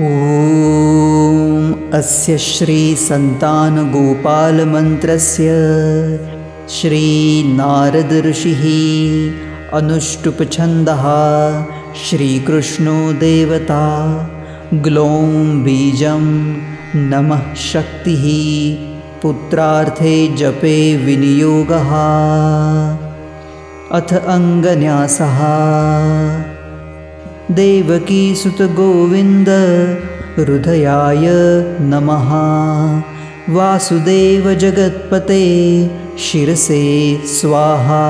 ॐ अस्य श्रीसन्तानगोपालमन्त्रस्य श्रीनारदऋषिः अनुष्टुप्छन्दः श्रीकृष्णो देवता ग्लौं बीजं नमः शक्तिः पुत्रार्थे जपे विनियोगः अथ अङ्गन्यासः देवकीसुतगोविन्द हृदयाय नमः। वासुदेवजगत्पते शिरसे स्वाहा।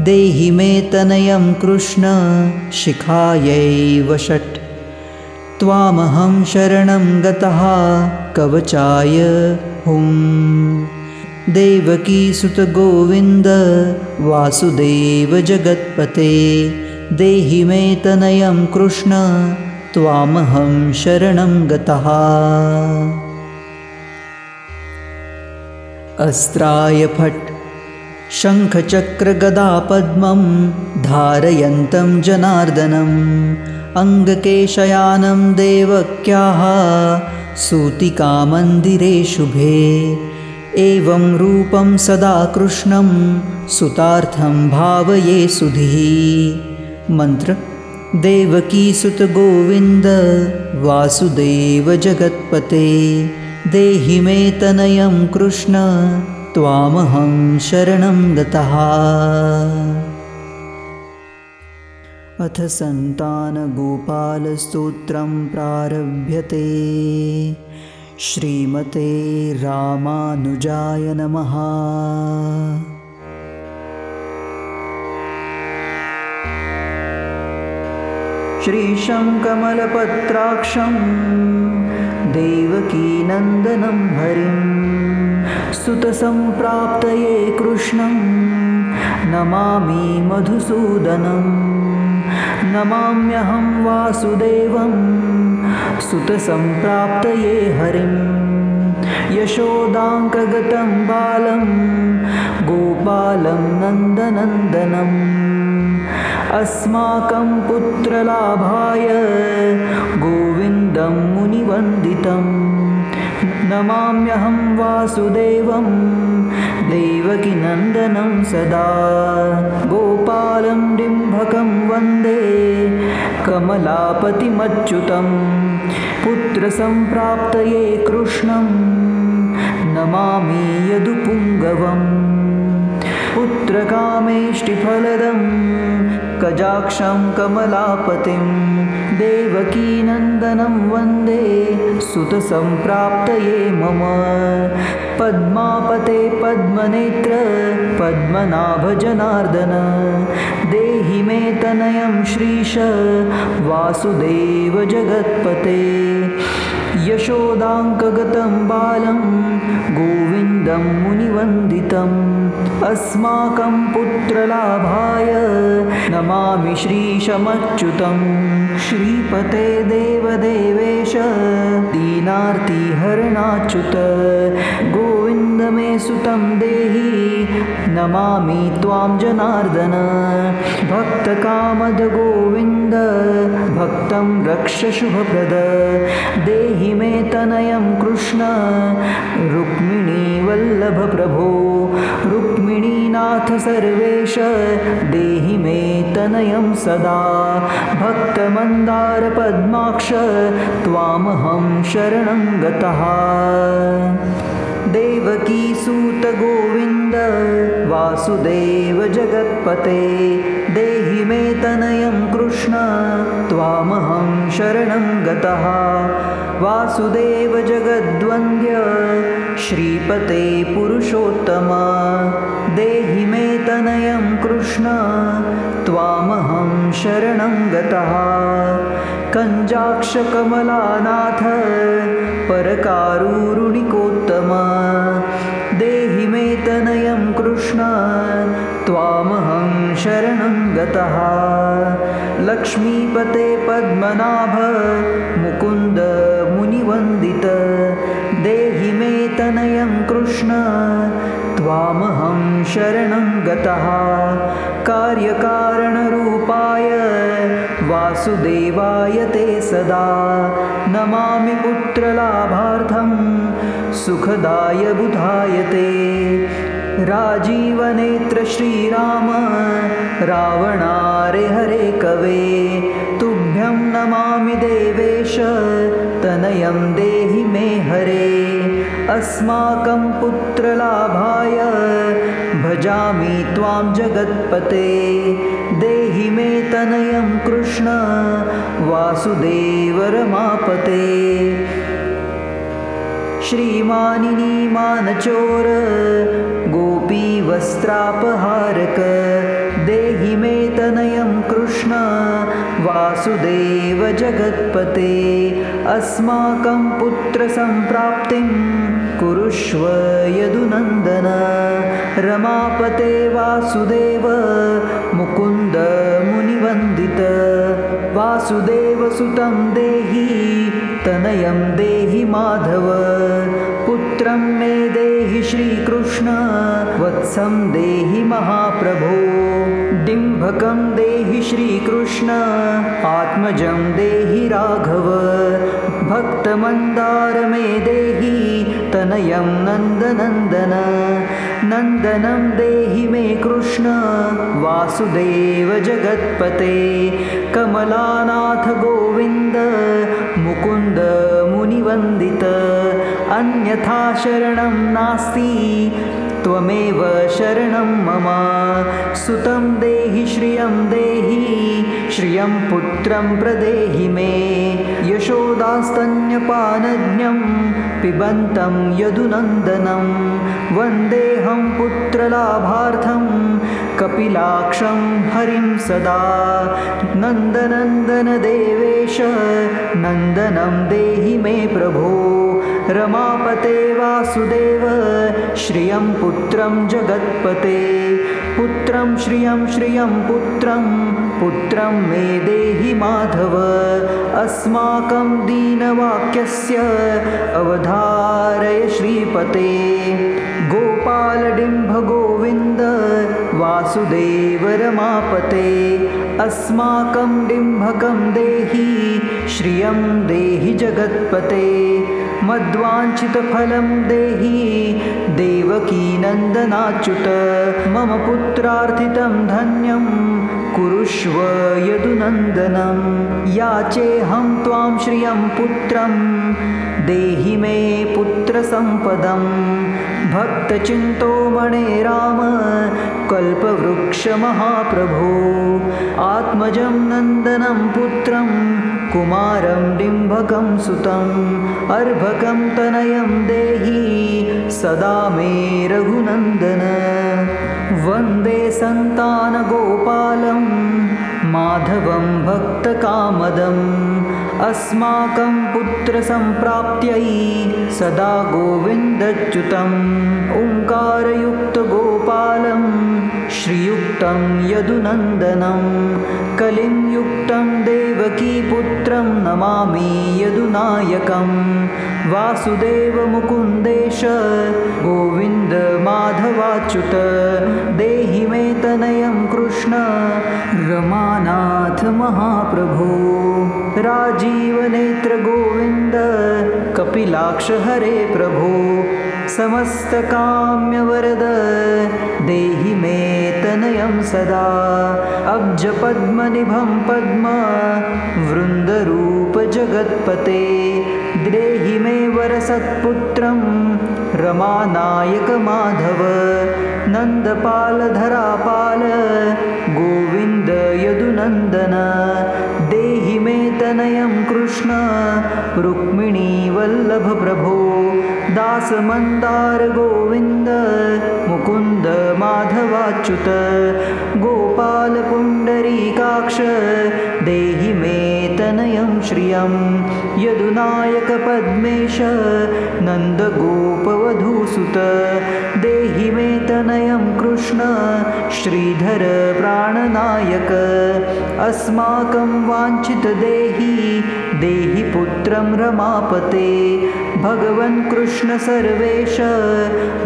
देहि मे तनयं कृष्ण शिखायैव षट् त्वामहं शरणं गतः कवचाय हुं देवकीसुतगोविन्द वासुदेवजगत्पते देहि मे तनयं कृष्ण त्वामहं शरणं गतः। अस्त्राय फट् शङ्खचक्रगदापद्मं धारयन्तं जनार्दनम् अङ्गकेशयानं देवक्याः सूतिकामन्दिरे शुभे। एवं रूपं सदा कृष्णं सुतार्थं भावये सुधिः मन्त्र। देवकीसुतगोविन्द वासुदेवजगत्पते। देहि मे तनयं कृष्ण त्वामहं शरणं गतः। अथ सन्तानगोपालस्तोत्रं प्रारभ्यते। श्रीमते रामानुजाय नमः श्रीशङ्कमलपत्राक्षं देवकीनन्दनं हरिं स्तुतसम्प्राप्तये कृष्णं नमामि मधुसूदनं नमाम्यहं वासुदेवं स्तुतसम्प्राप्तये हरिं यशोदाङ्कगतं बालं गोपालं नन्दनन्दनम् अस्माकं पुत्रलाभाय गोविन्दं मुनिवन्दितं। नमाम्यहं वासुदेवं देवकीनन्दनं सदा। गोपालं डिम्भकं वन्दे कमलापतिमच्युतं पुत्रसम्प्राप्तये कृष्णं नमामि यदुपुङ्गवम्। पुत्रकामेष्टिफलदं कजाक्षं कमलापतिं देवकीनन्दनं वन्दे सुतसम्प्राप्तये मम पद्मापते पद्मनेत्र पद्मनाभजनार्दन देहि मे तनयं श्रीश वासुदेवजगत्पते यशोदाङ्कगतं बालं गोविन्दं मुनिवन्दितम् अस्माकं पुत्रलाभाय नमामि श्रीशमच्युतं श्रीपते देवदेवेश दीनार्तिहरणाच्युत गोविन्द मे सुतं देहि, नमामि त्वां जनार्दन। भक्तकामदगोविन्द भक्तं रक्ष शुभप्रद। देहि मे तनयं कृष्ण रुक्मिणीवल्लभप्रभो रुक्मिणीनाथ सर्वेश देहि मे तनयं सदा। भक्तमन्दारपद्माक्ष त्वामहं शरणं गतः देवकीसूतगोविन्द देहि मे तनयं कृष्ण त्वामहं शरणं गतः। वासुदेवजगद्वन्द्य श्रीपते पुरुषोत्तम देहि मे तनयं कृष्ण त्वामहं शरणं गतः कञ्जाक्षकमलानाथ परकारुरुणिकोत्तम देहि मे तनयं कृष्ण त्वामहं शरणं गतः। लक्ष्मीपते पद्मनाभ मुकुन्द मुनिवन्दित देहि मे तनयं कृष्ण त्वामहं शरणं गतः। कार्यकारणरूपाय वासुदेवाय ध्यायते सदा नमामि पुत्रलाभार्थं सुखदाय बुधायते राजीवनेत्र श्रीराम रावणारे हरे कवे तुभ्यं नमामि देवेश तनयं देहि मे हरे। अस्माकं पुत्रलाभाय भजामि त्वां जगत्पते देहि मे तनयं कृष्ण वासुदेव रमापते श्रीमानिनी मानचोर गोपीवस्त्रापहारक देहि मे तनयं कृष्ण वासुदेव जगत्पते। अस्माकं पुत्रसम्प्राप्तिं कुरुष्व यदुनन्दन। रमापते वासुदेव मुकुन्द मुनिवन्दित। वासुदेवसुतं देहि तनयं देहि माधव। पुत्रं मे देहि श्रीकृष्ण वत्सं देहि महाप्रभो डिम्भकं देहि श्रीकृष्ण आत्मजं देहि राघव। भक्तमन्दार मे देहि तनयं नन्दनन्दन। नन्दनं देहि मे कृष्ण वासुदेव जगत्पते। कमलानाथ गोविन्द मुकुन्द मुनिवन्दित। अन्यथा शरणं नास्ति त्वमेव शरणं मम। सुतं देहि श्रियं देहि श्रियं पुत्रं प्रदेहि मे। यशोदास्तन्यपानज्ञं पिबन्तं यदुनन्दनं। वन्देऽहं पुत्रलाभार्थं कपिलाक्षं हरिं सदा। नन्दनन्दनदेवेश नन्दनं देहि मे प्रभो। रमापते वासुदेव श्रियं पुत्रं जगत्पते। पुत्रं श्रियं श्रियं पुत्रं पुत्रं मे देहि माधव। अस्माकं दीनवाक्यस्य अवधारय श्रीपते। गोपालडिम्भगोविन्द वासुदेव रमापते अस्माकं डिम्भकं देहि श्रियं देहि जगत्पते मद्वाञ्छितफलं देहि देवकीनन्दनाच्युत। मम पुत्रार्थितं धन्यं कुरुष्व यदुनन्दनं। याचेऽहं त्वां श्रियं पुत्रं देहि मे पुत्रसम्पदं भक्तचिन्तोमणे राम कल्पवृक्षमहाप्रभो। आत्मजं नन्दनं पुत्रं कुमारं डिम्भकं सुतम् अर्भकं तनयं देहि सदा मे रघुनन्दन। वन्दे सन्तानगोपालं माधवं भक्तकामदम् अस्माकं पुत्रसम्प्राप्त्यै सदा गोविन्दच्युतम् ओङ्कारयुक्तगोपालं श्रीयुक्तं यदुनन्दनं कलिं युक्तं देवकीपुत्रं नमामि यदुनायकं। वासुदेवमुकुन्देश गोविन्दमाधवाच्युत देहि मे तनयं कृष्ण रमानाथ महाप्रभो। राजीवनेत्रगोविन्द कपिलाक्ष हरे प्रभो। मे तनयं सदा। अब्जपद्मनिभं पद्म वृन्दरूपजगत्पते देहि मे वरसत्पुत्रं रमानायकमाधव। नन्दपालधरापाल गोविन्द यदुनन्दन। देहि मे तनयं कृष्ण रुक्मिणीवल्लभप्रभो दासमन्दार गोविन्द मुकुन्द माधवाच्युत गोपालपुण्डरीकाक्ष तनयं श्रियं यदुनायकपद्मेश नन्दगोपवधूसुत देहि मे तनयं कृष्ण श्रीधर प्राणनायक अस्माकं वाञ्छितदेहि देहि पुत्रं रमापते। भगवन् कृष्ण सर्वेश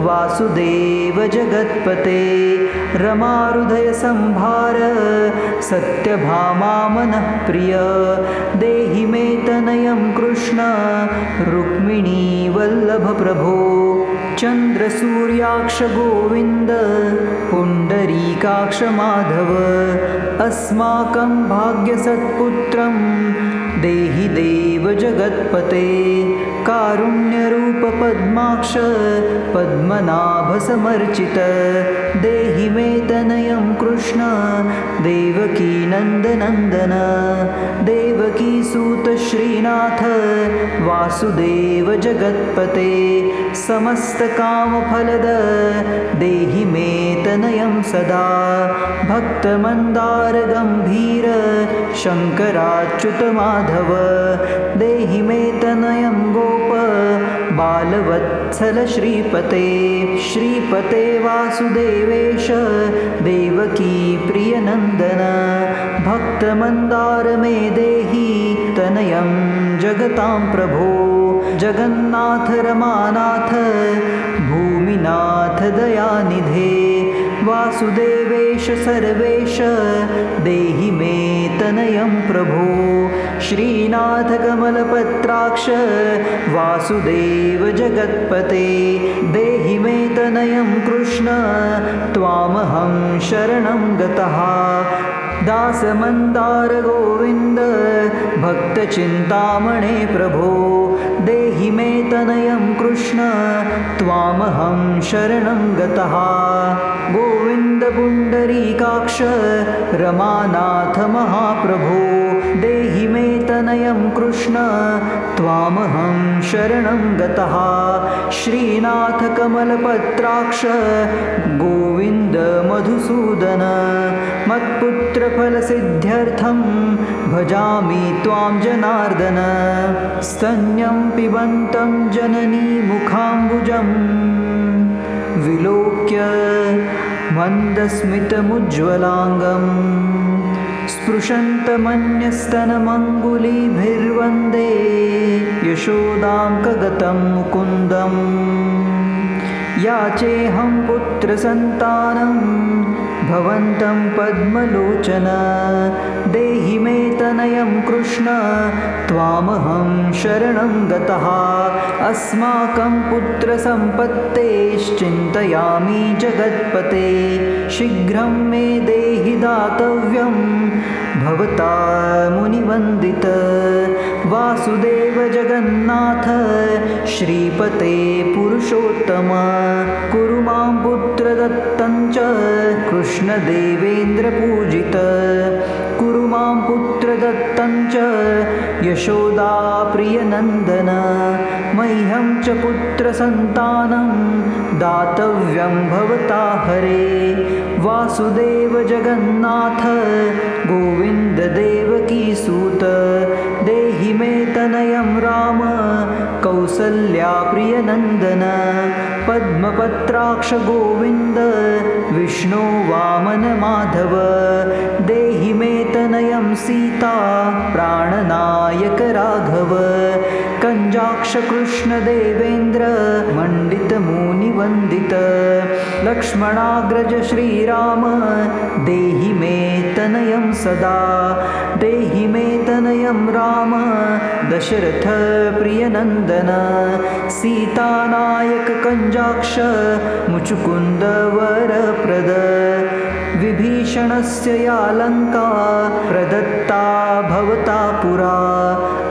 वासुदेव जगत्पते। रमाहृदयसंभार सत्यभामा मनः प्रिय। देहि मे तनयं कृष्ण रुक्मिणीवल्लभप्रभो चन्द्रसूर्याक्षगोविन्द पुण्डरीकाक्षमाधव अस्माकं भाग्यसत्पुत्रं देहि देव जगत्पते कारुण्यरूपपद्माक्ष पद्मनाभसमर्चित देहि मे तनयं कृष्ण देवकीनन्दनन्दन देवकीसूतश्रीनाथ वासुदेव जगत्पते समस्तकामफलद देहि मे तनयं सदा भक्तमन्दारगम्भीर शङ्कराच्युतमाधव देहि मे तनयं बालवत्सल श्रीपते श्रीपते वासुदेवेश देवकी प्रियनन्दन भक्तमन्दार मे देहि तनयं जगतां प्रभो जगन्नाथ रमानाथ भूमिनाथ दयानिधे वासुदेवेश सर्वेश। देहि मे तनयं प्रभो। श्रीनाथकमलपत्राक्ष। वासुदेव जगत्पते। देहि मे तनयं कृष्ण। त्वामहं शरणं गतः। दासमन्दारगोविन्द। भक्तचिन्तामणे प्रभो देहि मे तनयं कृष्ण त्वामहं शरणं गतः। गोविन्दपुण्डरीकाक्ष रमानाथ महाप्रभो देहि मे तनयं कृष्ण त्वामहं शरणं गतः। श्रीनाथकमलपत्राक्ष गोविन्दमधुसूदन मत्पुत्रफलसिद्ध्यर्थं भजामि त्वां जनार्दन। स्तन्यं पिबन्तं जननीमुखाम्बुजं विलोक्य मन्दस्मितमुज्ज्वलाङ्गम्। स्पृशन्तमन्यस्तनमङ्गुलीभिर्वन्दे यशोदां कगतं मुकुन्दम्। याचेऽहं पुत्रसन्तानं भवन्तं पद्मलोचन देहि मे तनयं कृष्ण त्वामहं शरणं गतः। अस्माकं पुत्रसम्पत्तेश्चिन्तयामि जगत्पते शीघ्रं मे देहि दातव्यं भवता मुनिवन्दित वासुदेव जगन्नाथ श्रीपते पुरुषोत्तम कुरु मां पुत्रदत्तं च कृष्णदेवेन्द्रपूजित कुरु मां पुत्रदत्तं च यशोदाप्रियनन्दन मह्यं च पुत्रसन्तानं दातव्यं भवता हरे वासुदेव जगन्नाथ गोविन्ददेवकीसूत देहि मे तनयं राम कौसल्याप्रियनन्दन पद्मपत्राक्षगोविन्द विष्णो वामनमाधव देहि मे तनयं सीता प्राणनायक राघव कञ्जाक्षकृष्णदेवेन्द्र मण्डितमुनिवन्दित लक्ष्मणाग्रज श्रीराम देहि मे तनयं सदा देहि मे तनयं राम दशरथप्रियनन्दन सीतानायककञ्जाक्ष मुचुकुन्दवरप्रद विभीषणस्य या लङ्का प्रदत्ता भवता पुरा।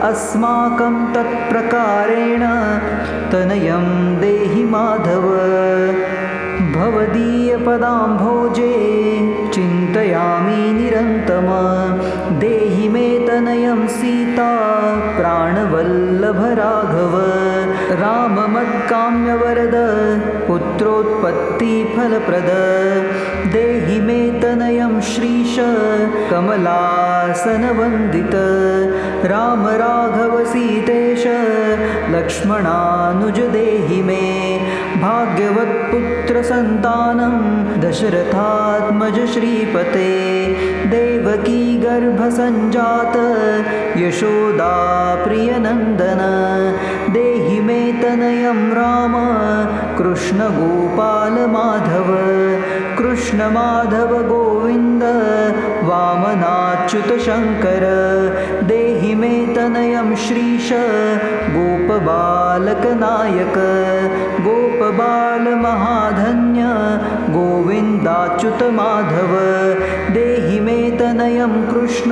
अस्माकं तत्प्रकारेण तनयं देहि माधव। भवदीयपदाम्भोजे चिन्तयामि निरन्तम। देहि मे तनयं सीता प्राणवल्लभराघव। राममत्काम्यवरद पुत्रोत्पत्तिफलप्रद। देहि मे तनयं श्रीश कमलासनवन्दित। राम राघव सीतेश लक्ष्मणानुज देहि मे। भाग्यवत्पुत्रसन्तानं दशरथात्मज श्रीपते। देवकी गर्भसञ्जात यशोदा प्रियनन्दन। देहि मे तनयं राम कृष्णगोपालमाधव कृष्ण कृष्णमाधव गोविन्द वामनाच्युतशङ्कर देहि मे तनयं श्रीश गोपबालकनायक गोपबालमहाधन्य गोविन्दाच्युतमाधव। देहि मे तनयं कृष्ण।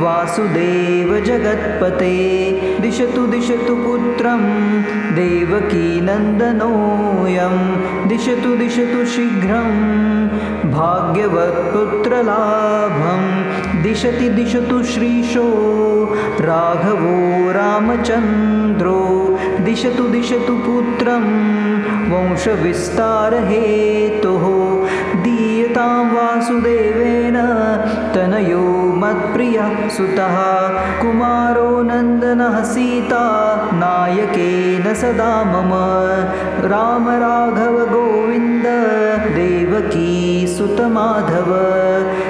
वासुदेव जगत्पते। दिशतु दिशतु पुत्रं। देवकीनन्दनोऽयं दिशतु दिशतु शीघ्रं। भाग्यवत्पुत्रलाभं। दिशति दिशतु श्रीशो। राघवो रामचन्द्रो दिशतु दिशतु पुत्रं वंशविस्तारहेतुः। दीयतां वासुदेवेन तनयो मत्प्रियः सुतः। कुमारो नन्दनः सीता नायकेन सदा मम। राम राघव गोविन्द देवकी सुतमाधव। देहि मे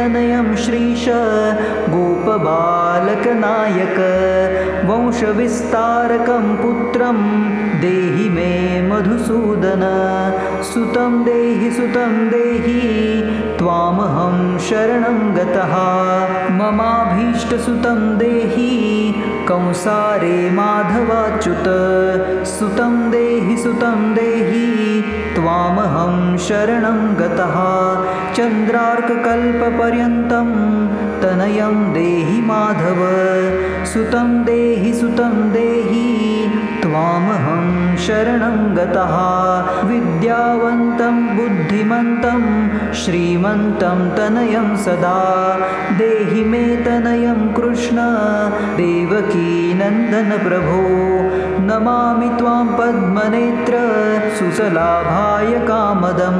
तनयं श्रीश गोपबालकनायक वंशविस्तारकं पुत्रं देहि मे मधुसूदन सुतं देहि सुतं देहि त्वामहं शरणं गतः। ममाभीष्टसुतं देहि कंसारे माधवाच्युत सुतं देहि सुतं देहि त्वामहं शरणं गतः। चन्द्रार्ककल्पपर्यन्तं तनयं देहि माधव। सुतं देहि सुतं देहि त्वामहं शरणं गतः। विद्यावन्तं बुद्धिमन्तं श्रीमन्तं तनयं सदा। देहि मे तनयं कृष्ण देवकीनन्दनप्रभो नमामि त्वां पद्मनेत्र सुसलाभाय कामदं।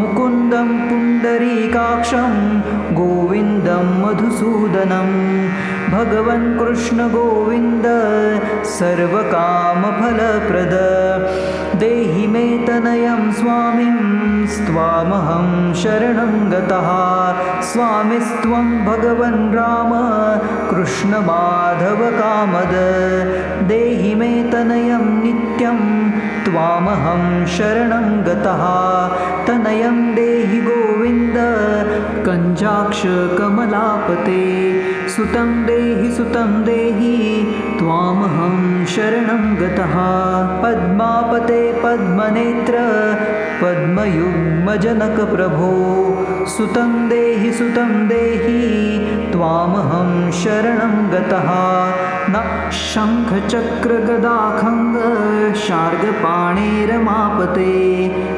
मुकुन्दं पुण्डरीकाक्षं गोविन्दं मधुसूदनं भगवन् कृष्णगोविन्द सर्वकामफलप्रद। देहि मे तनयं स्वामिं स्वामहं शरणं गतः। स्वामिस्त्वं भगवन् राम कृष्णमाधवकामद देहि मे तनयं नित्यं त्वामहं शरणं गतः। तनयं देहि गोविन्द कञ्जाक्षकमलापते सुतं देहि सुतं देहि त्वामहं शरणं गतः। पद्मापते पद्मनेत्र पद्मयुग्मजनकप्रभो। सुतं देहि सुतं देहि त्वामहं शरणं गतः। न शङ्खचक्रगदाखङ्ग शार्गपाणेरमापते।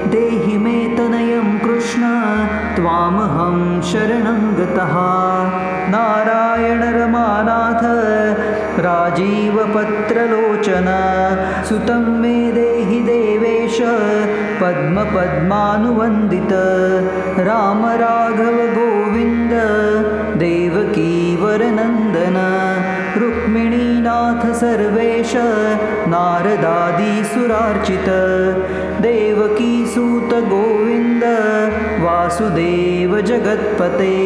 देहि मे तनयं कृष्ण त्वामहं शरणं गतः। नारायणरमानाथ राजीवपत्रलोचन सुतं मे देहि देवेश पद्मपद्मानुवन्दित। राम राघव गोविन्द देवकीवरनन्दन रुक्मिणीनाथ सर्वेश नारदादिसुरार्चित। देवकीसूत गोविन्द वासुदेव जगत्पते।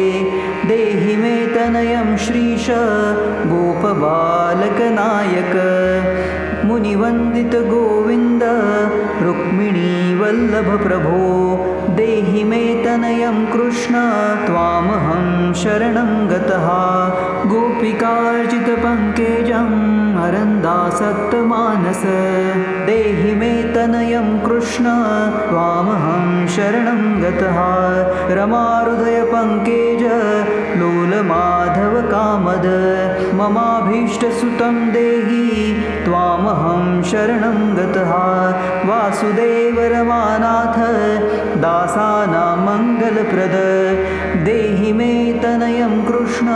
देहि मे तनयं श्रीश गोपबालकनायक मुनिवन्दितगोविन्द रुक्मिणीवल्लभप्रभो देहि मे तनयं कृष्ण त्वामहं शरणं गतः। गोपिकार्जितपङ्केजं हरन्दासक्तमानस देहि मे तनयं कृष्ण त्वामहं शरणं गतः। रमाहृदयपङ्केज लोलमाधवकामद ममाभीष्टसुतं देहि त्वामहं शरणं गतः। वासुदेव रमानाथ दासानां मङ्गलप्रद देहि मे तनयं कृष्ण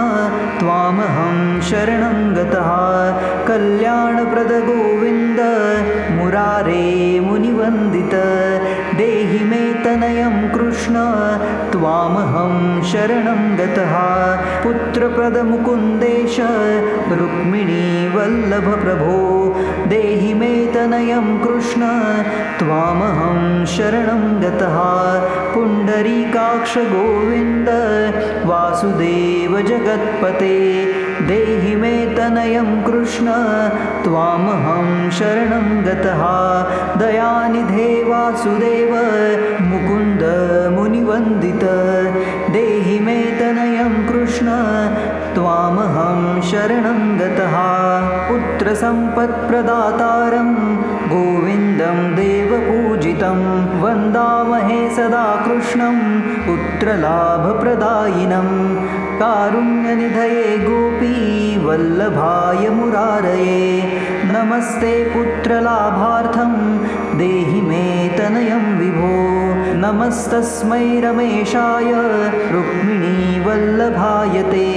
त्वामहं शरणं गतः। कल्याणप्रद गोविन्द मुरारे मुनिवन्दित तनयं कृष्ण त्वामहं शरणं गतः। पुत्रप्रदमुकुन्देश रुक्मिणीवल्लभप्रभो देहि मे तनयं कृष्ण त्वामहं शरणं गतः। पुण्डरीकाक्षगोविन्द वासुदेव जगत्पते देहि मे तनयं कृष्ण त्वामहं शरणं गतः। दयानिधे वासुदेव मुकुन्द मुनिवन्दित। देहि मे तनयं कृष्ण त्वामहं शरणं गतः। पुत्रसम्पत्प्रदातारं देवपूजितं वन्दामहे सदा कृष्णं पुत्रलाभप्रदायिनं कारुण्यनिधये गोपी वल्लभाय मुरारये नमस्ते पुत्रलाभार्थं देहि मे तनयं विभो नमस्तस्मै रमेशाय रुक्मिणीवल्लभायते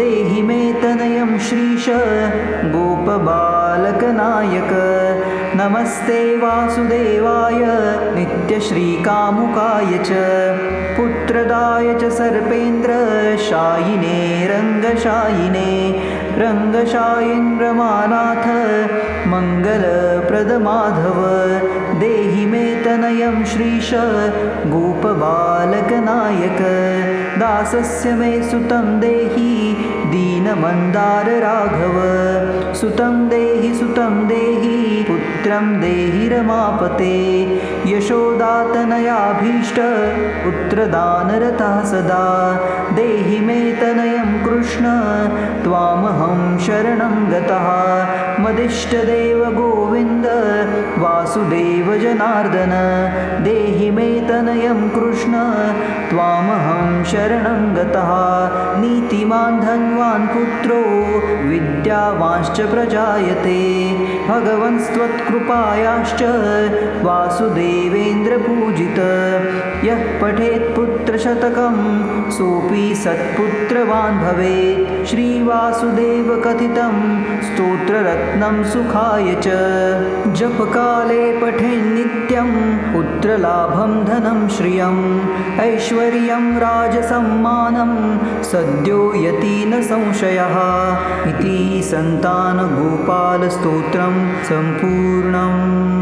देहि मे तनयं श्रीश गोपबालकनायक नमस्ते वासुदेवाय नित्यश्रीकामुकाय च पुत्रदाय च सर्पेन्द्रशायिने रङ्गशायिने रङ्गशायीन्द्रमानाथ मङ्गलप्रदमाधव देहि मे तनयं श्रीश गोपबालकनायक दासस्य मे सुतं देहि दीनमन्दारराघव। सुतं देहि सुतं देहि पुत्रं देहि रमापते। यशोदातनयाभीष्ट पुत्रदानरतः सदा। देहि मे तनयं कृष्ण त्वामहं शरणं गतः मदिष्टदेव गोविन्द वासुदेव जनार्दन देहि मे तनयं कृष्ण त्वामहं शरणं गतः नीतिमान् धन्वान् पुत्रो विद्यावांश्च प्रजायते भगवन्स्त्वत्कृपायाश्च वासुदेवेन्द्रपूजित। यः पठेत् पुत्रशतकं सोऽपि सत्पुत्रवान् भवेत्। श्रीवासुदेवकथितं स्तोत्ररत्नं सुखाय च जपकाले पठेन्नित्यं पुत्रलाभं धनं श्रियम् ऐश्वर्यं राजसम्मानं सद्यो यति न संशयः इति सन्तानगोपालस्तोत्रं सम्पूर्णम्